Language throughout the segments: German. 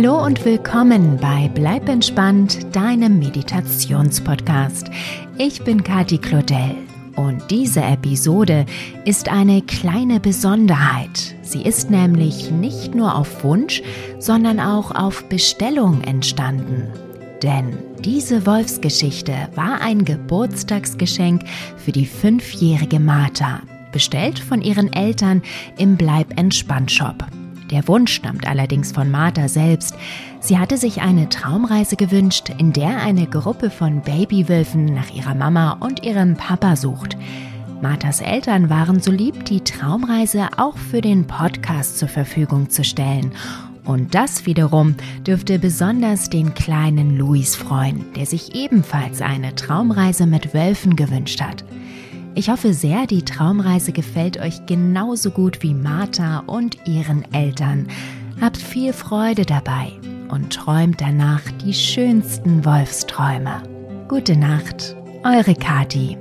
Hallo und willkommen bei Bleib entspannt, deinem Meditationspodcast. Ich bin Kati Claudel und diese Episode ist eine kleine Besonderheit. Sie ist nämlich nicht nur auf Wunsch, sondern auch auf Bestellung entstanden. Denn diese Wolfsgeschichte war ein Geburtstagsgeschenk für die fünfjährige Martha, bestellt von ihren Eltern im Bleib entspannt Shop. Der Wunsch stammt allerdings von Martha selbst. Sie hatte sich eine Traumreise gewünscht, in der eine Gruppe von Babywölfen nach ihrer Mama und ihrem Papa sucht. Marthas Eltern waren so lieb, die Traumreise auch für den Podcast zur Verfügung zu stellen. Und das wiederum dürfte besonders den kleinen Luis freuen, der sich ebenfalls eine Traumreise mit Wölfen gewünscht hat. Ich hoffe sehr, die Traumreise gefällt euch genauso gut wie Martha und ihren Eltern. Habt viel Freude dabei und träumt danach die schönsten Wolfsträume. Gute Nacht, eure Kati.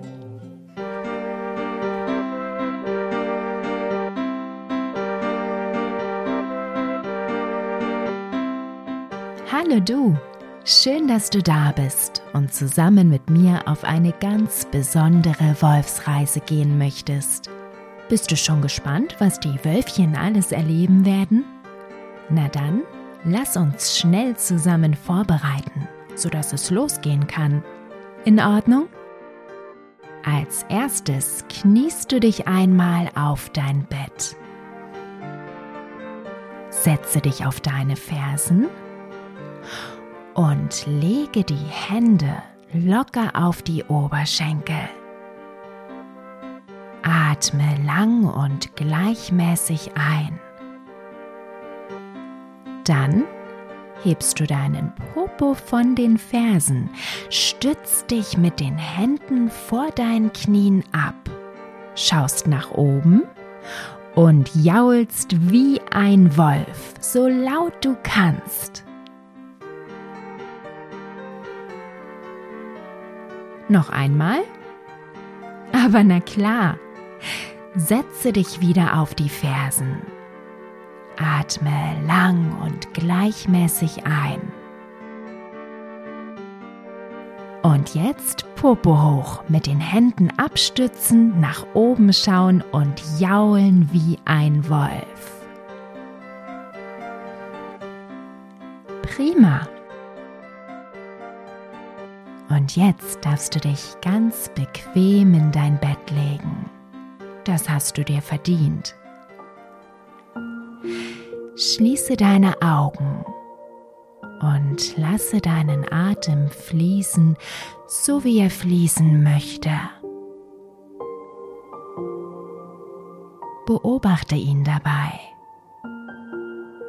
Hallo du! Schön, dass du da bist und zusammen mit mir auf eine ganz besondere Wolfsreise gehen möchtest. Bist du schon gespannt, was die Wölfchen alles erleben werden? Na dann, lass uns schnell zusammen vorbereiten, sodass es losgehen kann. In Ordnung? Als erstes kniest du dich einmal auf dein Bett. Setze dich auf deine Fersen und lege die Hände locker auf die Oberschenkel. Atme lang und gleichmäßig ein. Dann hebst du deinen Popo von den Fersen, stützt dich mit den Händen vor deinen Knien ab, schaust nach oben und jaulst wie ein Wolf, so laut du kannst. Noch einmal? Aber na klar. Setze dich wieder auf die Fersen. Atme lang und gleichmäßig ein. Und jetzt Popo hoch, mit den Händen abstützen, nach oben schauen und jaulen wie ein Wolf. Prima. Und jetzt darfst du dich ganz bequem in dein Bett legen. Das hast du dir verdient. Schließe deine Augen und lasse deinen Atem fließen, so wie er fließen möchte. Beobachte ihn dabei.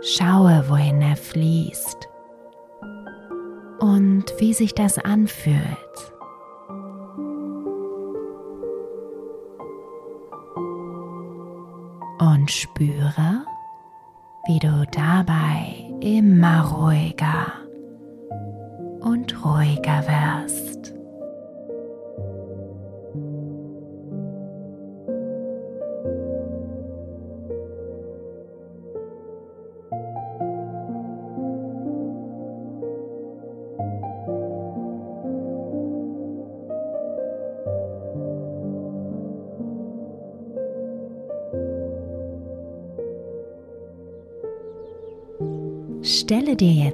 Schaue, wohin er fließt und wie sich das anfühlt. Und spüre, wie du dabei immer ruhiger und ruhiger wirst.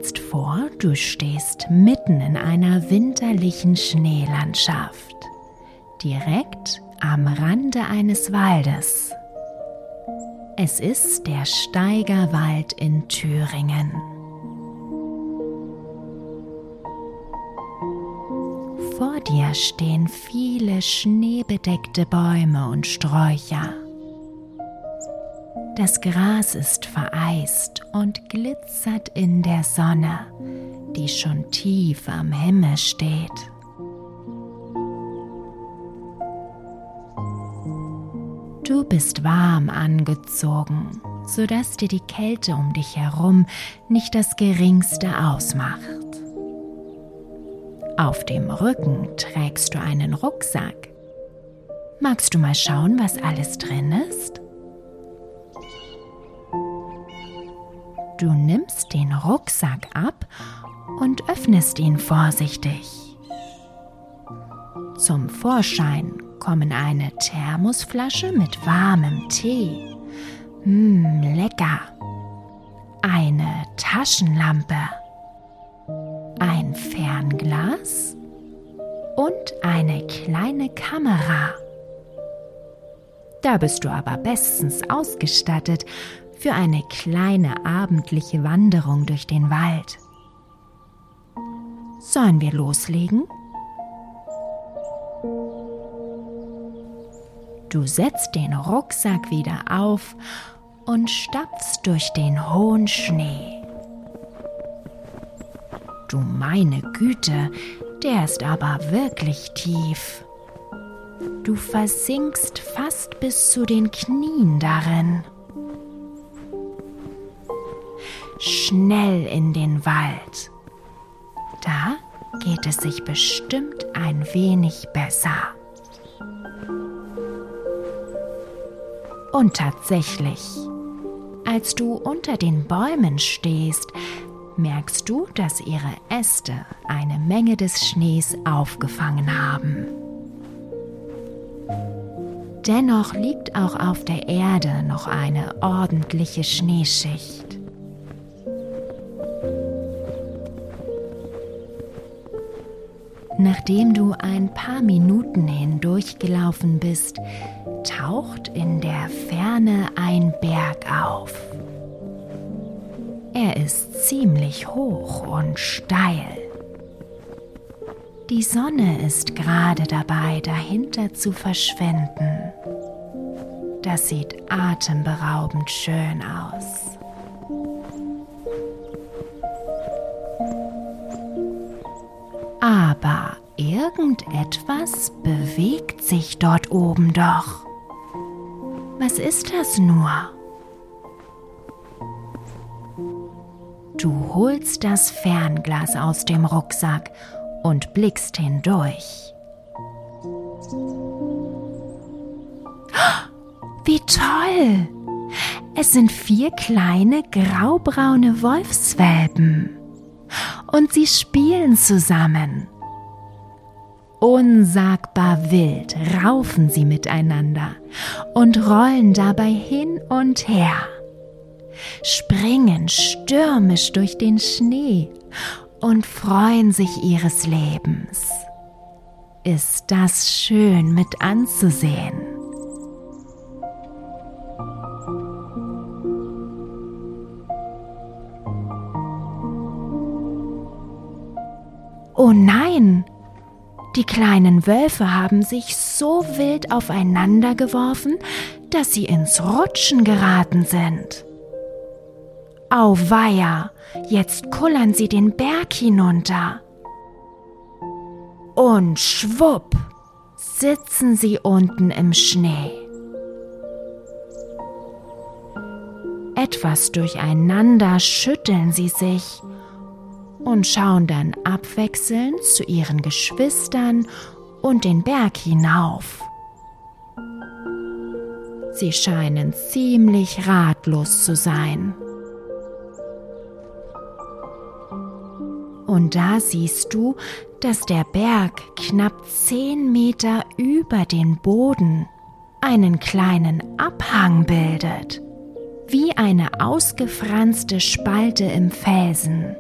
Jetzt vor, du stehst mitten in einer winterlichen Schneelandschaft, direkt am Rande eines Waldes. Es ist der Steigerwald in Thüringen. Vor dir stehen viele schneebedeckte Bäume und Sträucher. Das Gras ist vereist und glitzert in der Sonne, die schon tief am Himmel steht. Du bist warm angezogen, sodass dir die Kälte um dich herum nicht das geringste ausmacht. Auf dem Rücken trägst du einen Rucksack. Magst du mal schauen, was alles drin ist? Du nimmst den Rucksack ab und öffnest ihn vorsichtig. Zum Vorschein kommen eine Thermosflasche mit warmem Tee. Mmm, lecker. Eine Taschenlampe. Ein Fernglas und eine kleine Kamera. Da bist du aber bestens ausgestattet für eine kleine abendliche Wanderung durch den Wald. Sollen wir loslegen? Du setzt den Rucksack wieder auf und stapfst durch den hohen Schnee. Du meine Güte, der ist aber wirklich tief. Du versinkst fast bis zu den Knien darin. Schnell in den Wald. Da geht es sich bestimmt ein wenig besser. Und tatsächlich, als du unter den Bäumen stehst, merkst du, dass ihre Äste eine Menge des Schnees aufgefangen haben. Dennoch liegt auch auf der Erde noch eine ordentliche Schneeschicht. Nachdem du ein paar Minuten hindurchgelaufen bist, taucht in der Ferne ein Berg auf. Er ist ziemlich hoch und steil. Die Sonne ist gerade dabei, dahinter zu verschwinden. Das sieht atemberaubend schön aus. Aber irgendetwas bewegt sich dort oben doch. Was ist das nur? Du holst das Fernglas aus dem Rucksack und blickst hindurch. Wie toll! Es sind vier kleine graubraune Wolfswelpen und sie spielen zusammen. Unsagbar wild raufen sie miteinander und rollen dabei hin und her, springen stürmisch durch den Schnee und freuen sich ihres Lebens. Ist das schön mit anzusehen? Oh nein! Die kleinen Wölfe haben sich so wild aufeinander geworfen, dass sie ins Rutschen geraten sind. Auweia, jetzt kullern sie den Berg hinunter. Und schwupp sitzen sie unten im Schnee. Etwas durcheinander schütteln sie sich und schauen dann abwechselnd zu ihren Geschwistern und den Berg hinauf. Sie scheinen ziemlich ratlos zu sein. Und da siehst du, dass der Berg knapp zehn Meter über den Boden einen kleinen Abhang bildet, wie eine ausgefranste Spalte im Felsen.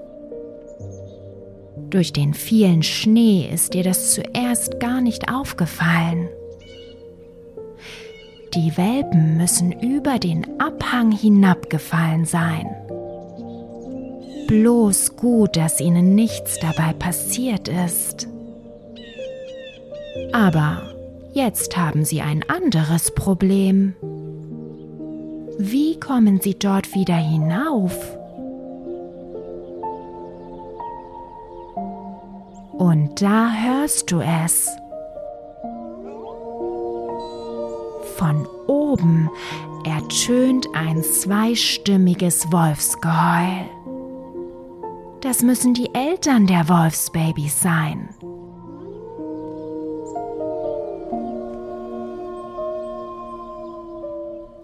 Durch den vielen Schnee ist dir das zuerst gar nicht aufgefallen. Die Welpen müssen über den Abhang hinabgefallen sein. Bloß gut, dass ihnen nichts dabei passiert ist. Aber jetzt haben sie ein anderes Problem. Wie kommen sie dort wieder hinauf? Und da hörst du es. Von oben ertönt ein zweistimmiges Wolfsgeheul. Das müssen die Eltern der Wolfsbabys sein.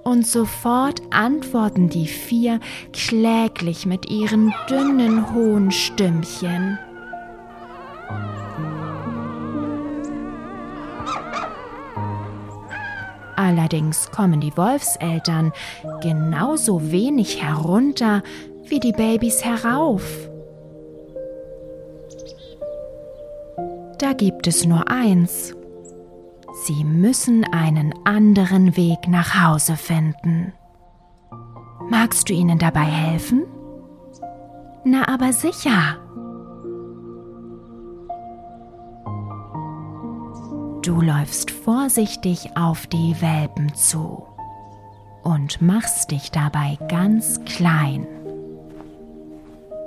Und sofort antworten die vier kläglich mit ihren dünnen, hohen Stimmchen. Allerdings kommen die Wolfseltern genauso wenig herunter wie die Babys herauf. Da gibt es nur eins. Sie müssen einen anderen Weg nach Hause finden. Magst du ihnen dabei helfen? Na aber sicher. Du läufst vorsichtig auf die Welpen zu und machst dich dabei ganz klein.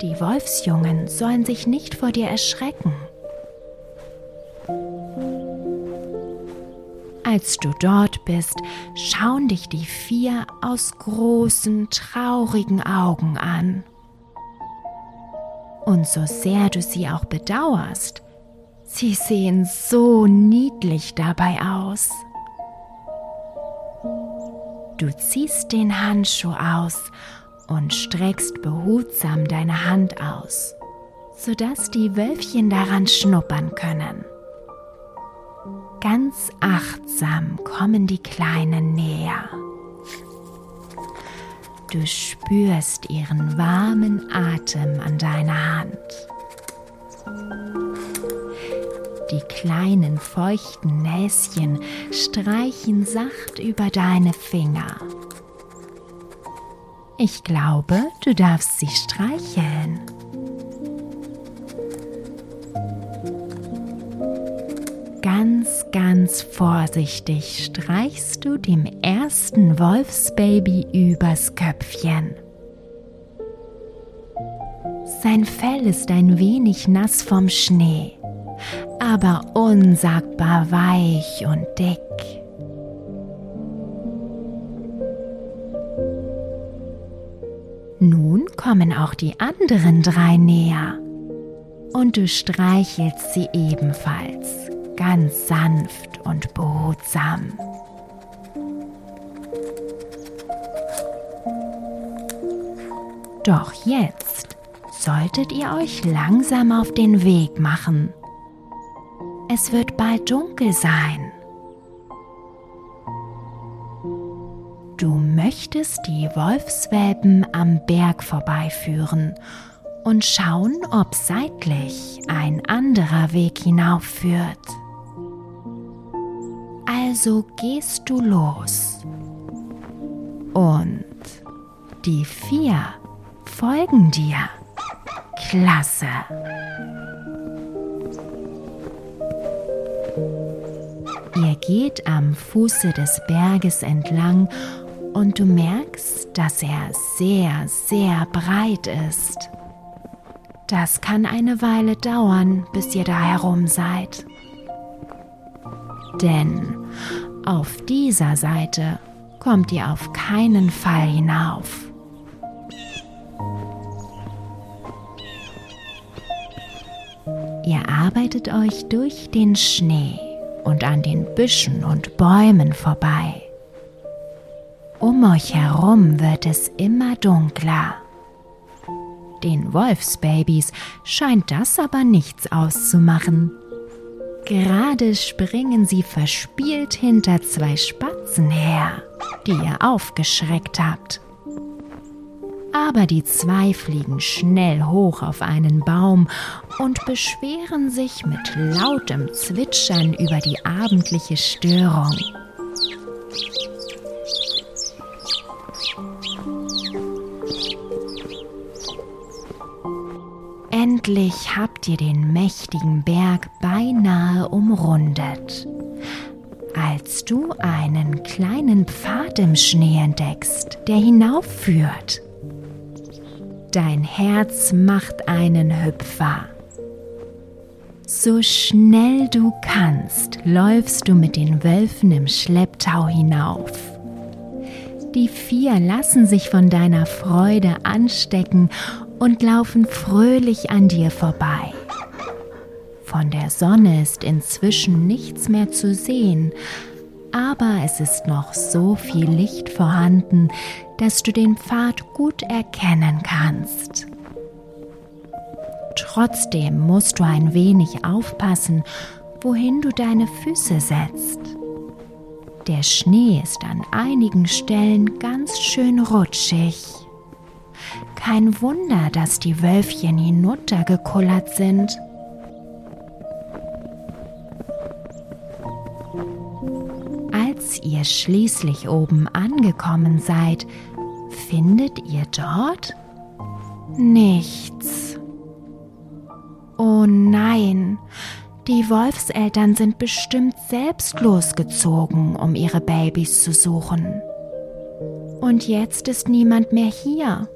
Die Wolfsjungen sollen sich nicht vor dir erschrecken. Als du dort bist, schauen dich die vier aus großen, traurigen Augen an. Und so sehr du sie auch bedauerst, sie sehen so niedlich dabei aus. Du ziehst den Handschuh aus und streckst behutsam deine Hand aus, sodass die Wölfchen daran schnuppern können. Ganz achtsam kommen die Kleinen näher. Du spürst ihren warmen Atem an deiner Hand. Die kleinen feuchten Näschen streichen sacht über deine Finger. Ich glaube, du darfst sie streicheln. Ganz, ganz vorsichtig streichst du dem ersten Wolfsbaby übers Köpfchen. Sein Fell ist ein wenig nass vom Schnee, aber unsagbar weich und dick. Nun kommen auch die anderen drei näher und du streichelst sie ebenfalls ganz sanft und behutsam. Doch jetzt solltet ihr euch langsam auf den Weg machen. Es wird bald dunkel sein. Du möchtest die Wolfswelpen am Berg vorbeiführen und schauen, ob seitlich ein anderer Weg hinaufführt. Also gehst du los. Und die vier folgen dir. Klasse. Ihr geht am Fuße des Berges entlang und du merkst, dass er sehr, sehr breit ist. Das kann eine Weile dauern, bis ihr da herum seid. Denn auf dieser Seite kommt ihr auf keinen Fall hinauf. Ihr arbeitet euch durch den Schnee und an den Büschen und Bäumen vorbei. Um euch herum wird es immer dunkler. Den Wolfsbabys scheint das aber nichts auszumachen. Gerade springen sie verspielt hinter zwei Spatzen her, die ihr aufgeschreckt habt. Aber die zwei fliegen schnell hoch auf einen Baum und beschweren sich mit lautem Zwitschern über die abendliche Störung. Endlich habt ihr den mächtigen Berg beinahe umrundet, als du einen kleinen Pfad im Schnee entdeckst, der hinaufführt. Dein Herz macht einen Hüpfer. So schnell du kannst, läufst du mit den Wölfen im Schlepptau hinauf. Die vier lassen sich von deiner Freude anstecken und laufen fröhlich an dir vorbei. Von der Sonne ist inzwischen nichts mehr zu sehen, aber es ist noch so viel Licht vorhanden, dass du den Pfad gut erkennen kannst. Trotzdem musst du ein wenig aufpassen, wohin du deine Füße setzt. Der Schnee ist an einigen Stellen ganz schön rutschig. Kein Wunder, dass die Wölfchen hinuntergekullert sind. Als ihr schließlich oben angekommen seid, findet ihr dort nichts. Oh nein, die Wolfseltern sind bestimmt selbst losgezogen, um ihre Babys zu suchen. Und jetzt ist niemand mehr hier.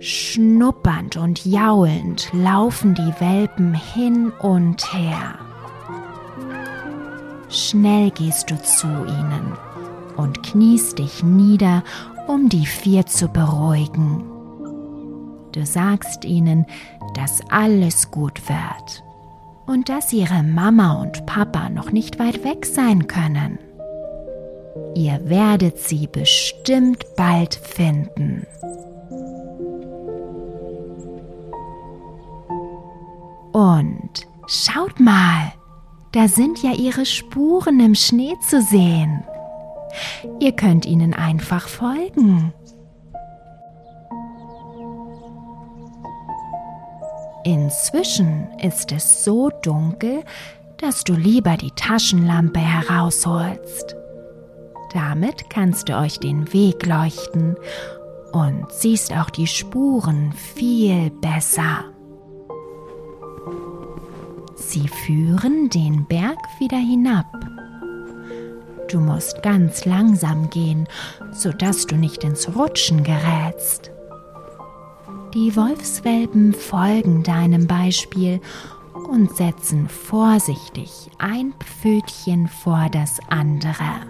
Schnuppernd und jaulend laufen die Welpen hin und her. Schnell gehst du zu ihnen und kniest dich nieder, um die vier zu beruhigen. Du sagst ihnen, dass alles gut wird und dass ihre Mama und Papa noch nicht weit weg sein können. Ihr werdet sie bestimmt bald finden. Und schaut mal, da sind ja ihre Spuren im Schnee zu sehen. Ihr könnt ihnen einfach folgen. Inzwischen ist es so dunkel, dass du lieber die Taschenlampe herausholst. Damit kannst du euch den Weg leuchten und siehst auch die Spuren viel besser. Sie führen den Berg wieder hinab. Du musst ganz langsam gehen, sodass du nicht ins Rutschen gerätst. Die Wolfswelpen folgen deinem Beispiel und setzen vorsichtig ein Pfötchen vor das andere.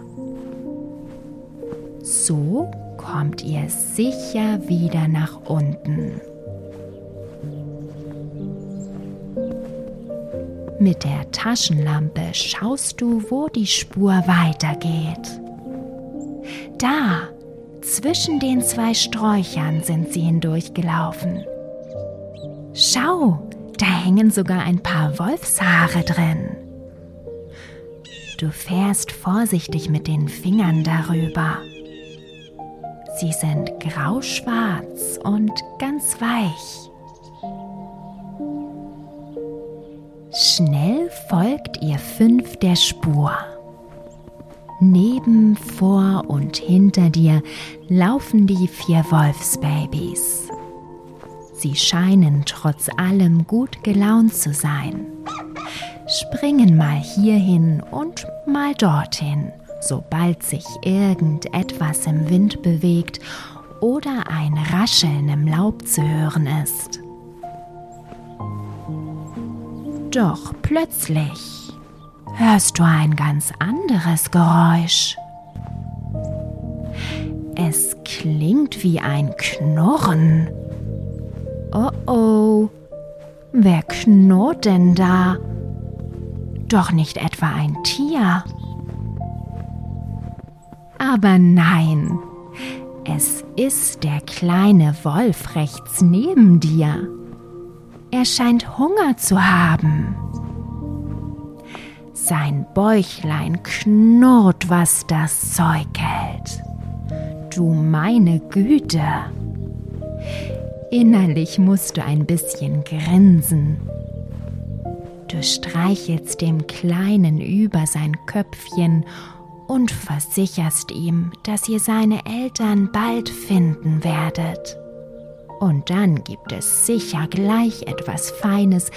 So kommt ihr sicher wieder nach unten. Mit der Taschenlampe schaust du, wo die Spur weitergeht. Da, zwischen den zwei Sträuchern sind sie hindurchgelaufen. Schau, da hängen sogar ein paar Wolfshaare drin. Du fährst vorsichtig mit den Fingern darüber. Sie sind grauschwarz und ganz weich. Schnell folgt ihr fünf der Spur. Neben, vor und hinter dir laufen die vier Wolfsbabys. Sie scheinen trotz allem gut gelaunt zu sein. Springen mal hierhin und mal dorthin, sobald sich irgendetwas im Wind bewegt oder ein Rascheln im Laub zu hören ist. Doch plötzlich hörst du ein ganz anderes Geräusch. Es klingt wie ein Knurren. Oh oh, wer knurrt denn da? Doch nicht etwa ein Tier. Aber nein, es ist der kleine Wolf rechts neben dir. Er scheint Hunger zu haben. Sein Bäuchlein knurrt, was das Zeug hält. Du meine Güte. Innerlich musst du ein bisschen grinsen. Du streichelst dem Kleinen über sein Köpfchen und versicherst ihm, dass ihr seine Eltern bald finden werdet. Und dann gibt es sicher gleich etwas Feines,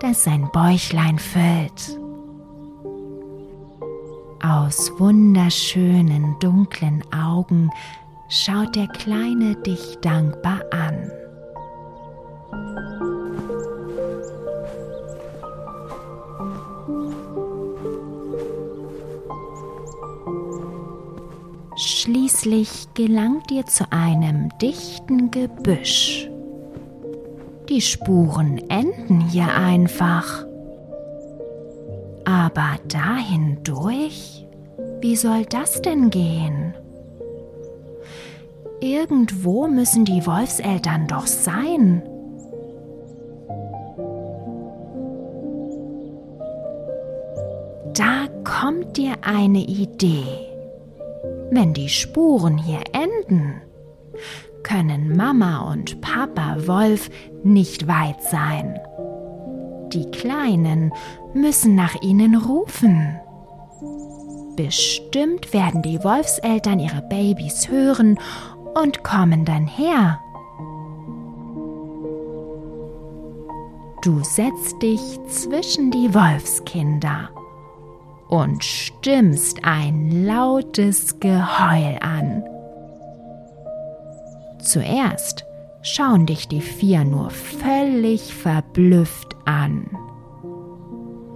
das sein Bäuchlein füllt. Aus wunderschönen dunklen Augen schaut der Kleine dich dankbar an. Schließlich gelangt ihr zu einem dichten Gebüsch. Die Spuren enden hier einfach. Aber dahin durch? Wie soll das denn gehen? Irgendwo müssen die Wolfseltern doch sein. Da kommt dir eine Idee. Wenn die Spuren hier enden, können Mama und Papa Wolf nicht weit sein. Die Kleinen müssen nach ihnen rufen. Bestimmt werden die Wolfseltern ihre Babys hören und kommen dann her. Du setzt dich zwischen die Wolfskinder und stimmst ein lautes Geheul an. Zuerst schauen dich die vier nur völlig verblüfft an.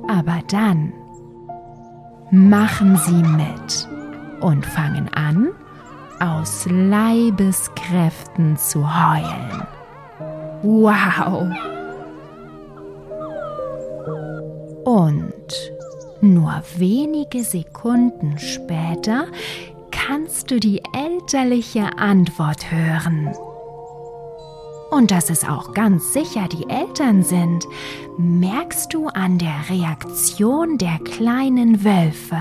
Aber dann machen sie mit und fangen an, aus Leibeskräften zu heulen. Wow! Und nur wenige Sekunden später kannst du die elterliche Antwort hören. Und dass es auch ganz sicher die Eltern sind, merkst du an der Reaktion der kleinen Wölfe.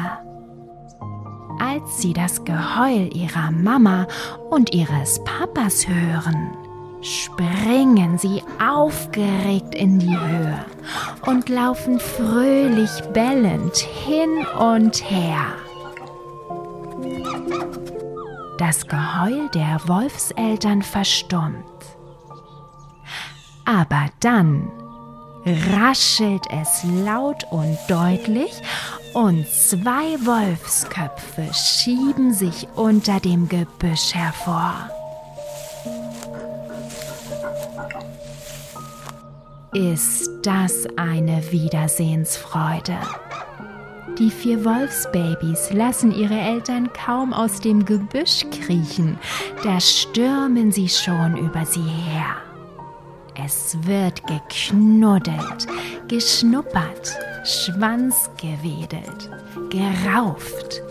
Als sie das Geheul ihrer Mama und ihres Papas hören, springen sie aufgeregt in die Höhe und laufen fröhlich bellend hin und her. Das Geheul der Wolfseltern verstummt. Aber dann raschelt es laut und deutlich und zwei Wolfsköpfe schieben sich unter dem Gebüsch hervor. Ist das eine Wiedersehensfreude? Die vier Wolfsbabys lassen ihre Eltern kaum aus dem Gebüsch kriechen, da stürmen sie schon über sie her. Es wird geknuddelt, geschnuppert, Schwanz gewedelt, gerauft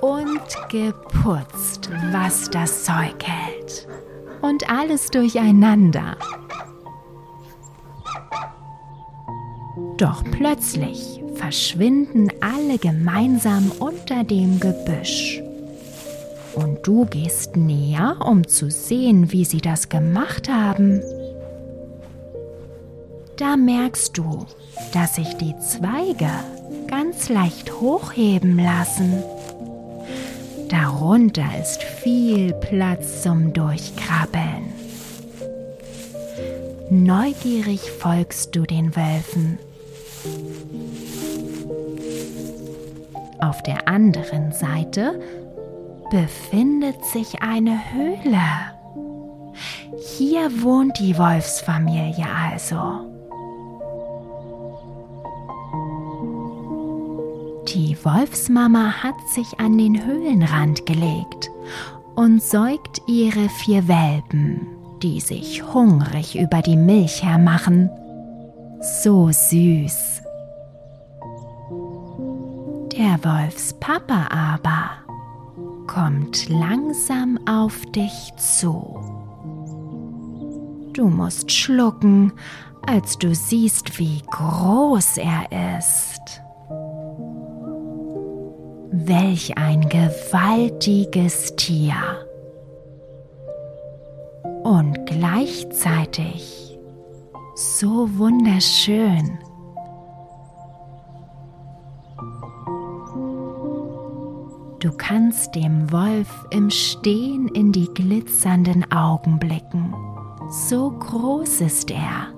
und geputzt, was das Zeug hält. Und alles durcheinander. Doch plötzlich verschwinden alle gemeinsam unter dem Gebüsch. Und du gehst näher, um zu sehen, wie sie das gemacht haben. Da merkst du, dass sich die Zweige ganz leicht hochheben lassen. Darunter ist viel Platz zum Durchkrabbeln. Neugierig folgst du den Wölfen Auf der anderen Seite befindet sich eine Höhle. Hier wohnt die Wolfsfamilie also. Die Wolfsmama hat sich an den Höhlenrand gelegt und säugt ihre vier Welpen, die sich hungrig über die Milch hermachen. So süß. Der Wolfspapa aber kommt langsam auf dich zu. Du musst schlucken, als du siehst, wie groß er ist. Welch ein gewaltiges Tier. Und gleichzeitig so wunderschön. Du kannst dem Wolf im Stehen in die glitzernden Augen blicken. So groß ist er.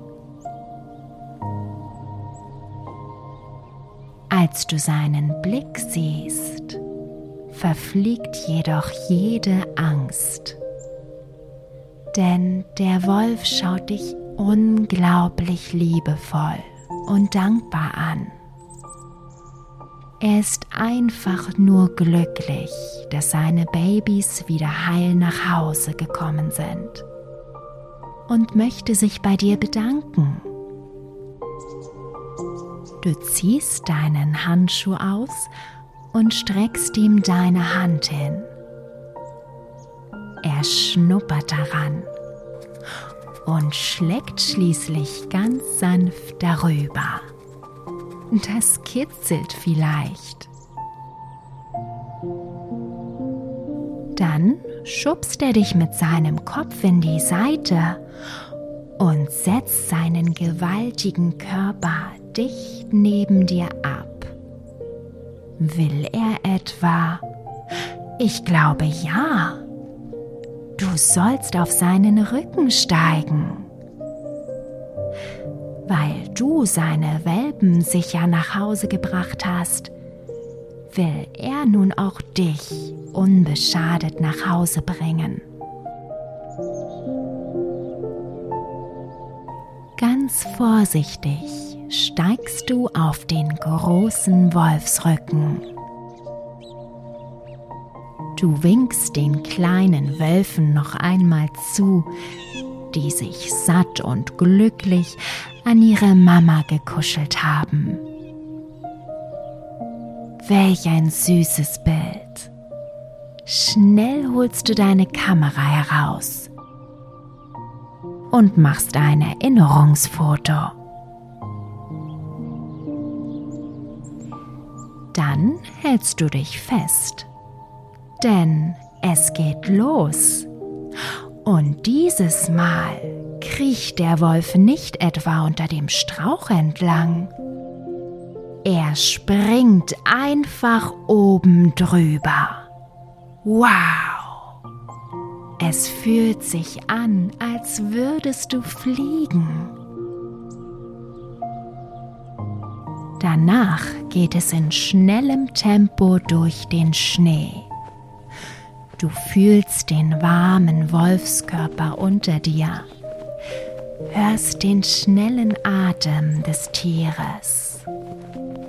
Als du seinen Blick siehst, verfliegt jedoch jede Angst. Denn der Wolf schaut dich unglaublich liebevoll und dankbar an. Er ist einfach nur glücklich, dass seine Babys wieder heil nach Hause gekommen sind und möchte sich bei dir bedanken. Du ziehst deinen Handschuh aus und streckst ihm deine Hand hin. Er schnuppert daran und schlägt schließlich ganz sanft darüber. Das kitzelt vielleicht. Dann schubst er dich mit seinem Kopf in die Seite und setzt seinen gewaltigen Körper dicht neben dir ab. Will er etwa? Ich glaube ja. Du sollst auf seinen Rücken steigen. Weil du seine Welpen sicher nach Hause gebracht hast, will er nun auch dich unbeschadet nach Hause bringen. Ganz vorsichtig steigst du auf den großen Wolfsrücken. Du winkst den kleinen Wölfen noch einmal zu, die sich satt und glücklich an ihre Mama gekuschelt haben. Welch ein süßes Bild. Schnell holst du deine Kamera heraus und machst ein Erinnerungsfoto. Dann hältst du dich fest, denn es geht los. Und dieses Mal kriecht der Wolf nicht etwa unter dem Strauch entlang. Er springt einfach oben drüber. Wow! Es fühlt sich an, als würdest du fliegen. Danach geht es in schnellem Tempo durch den Schnee. Du fühlst den warmen Wolfskörper unter dir, hörst den schnellen Atem des Tieres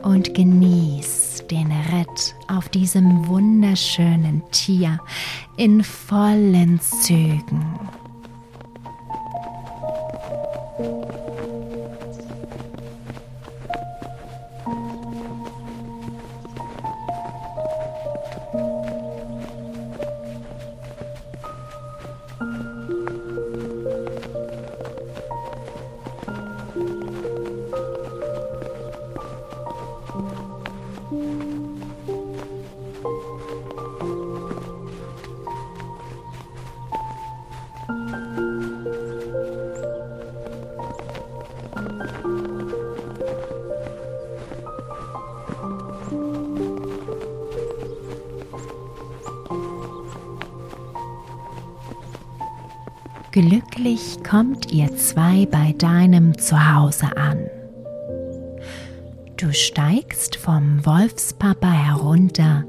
und genießt den Ritt auf diesem wunderschönen Tier in vollen Zügen. Glücklich kommt ihr zwei bei deinem Zuhause an. Du steigst vom Wolfspapa herunter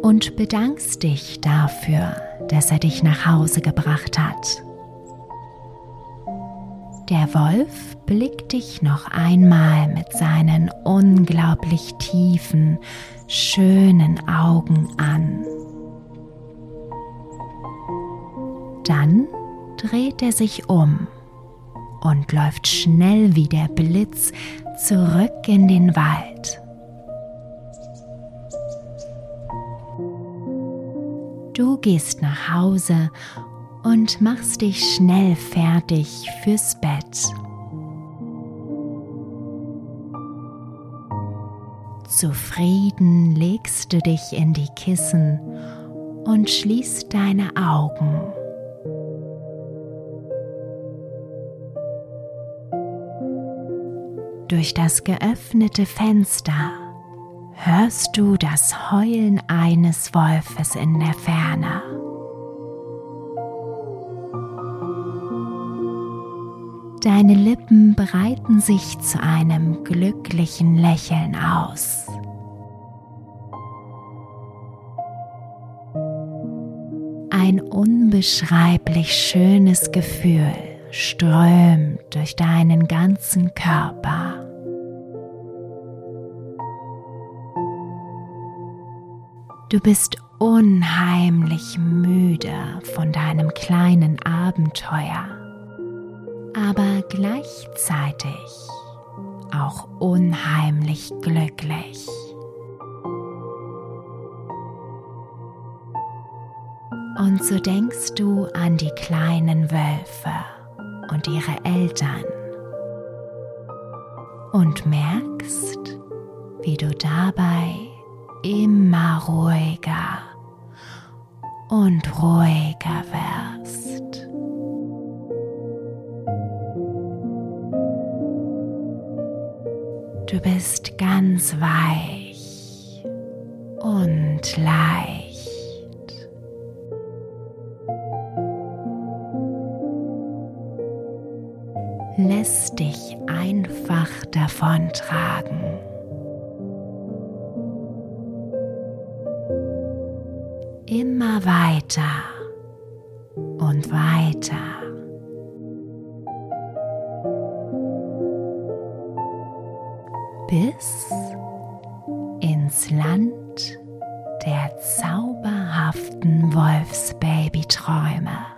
und bedankst dich dafür, dass er dich nach Hause gebracht hat. Der Wolf blickt dich noch einmal mit seinen unglaublich tiefen, schönen Augen an. Dann dreht er sich um und läuft schnell wie der Blitz zurück in den Wald. Du gehst nach Hause und machst dich schnell fertig fürs Bett. Zufrieden legst du dich in die Kissen und schließt deine Augen. Durch das geöffnete Fenster hörst du das Heulen eines Wolfes in der Ferne. Deine Lippen breiten sich zu einem glücklichen Lächeln aus. Ein unbeschreiblich schönes Gefühl strömt durch deinen ganzen Körper. Du bist unheimlich müde von deinem kleinen Abenteuer, aber gleichzeitig auch unheimlich glücklich. Und so denkst du an die kleinen Wölfe und ihre Eltern und merkst, wie du dabei immer ruhiger und ruhiger wirst. Du bist ganz weich und leicht. Davontragen. Immer weiter und weiter. bis ins Land der zauberhaften Wolfsbabyträume.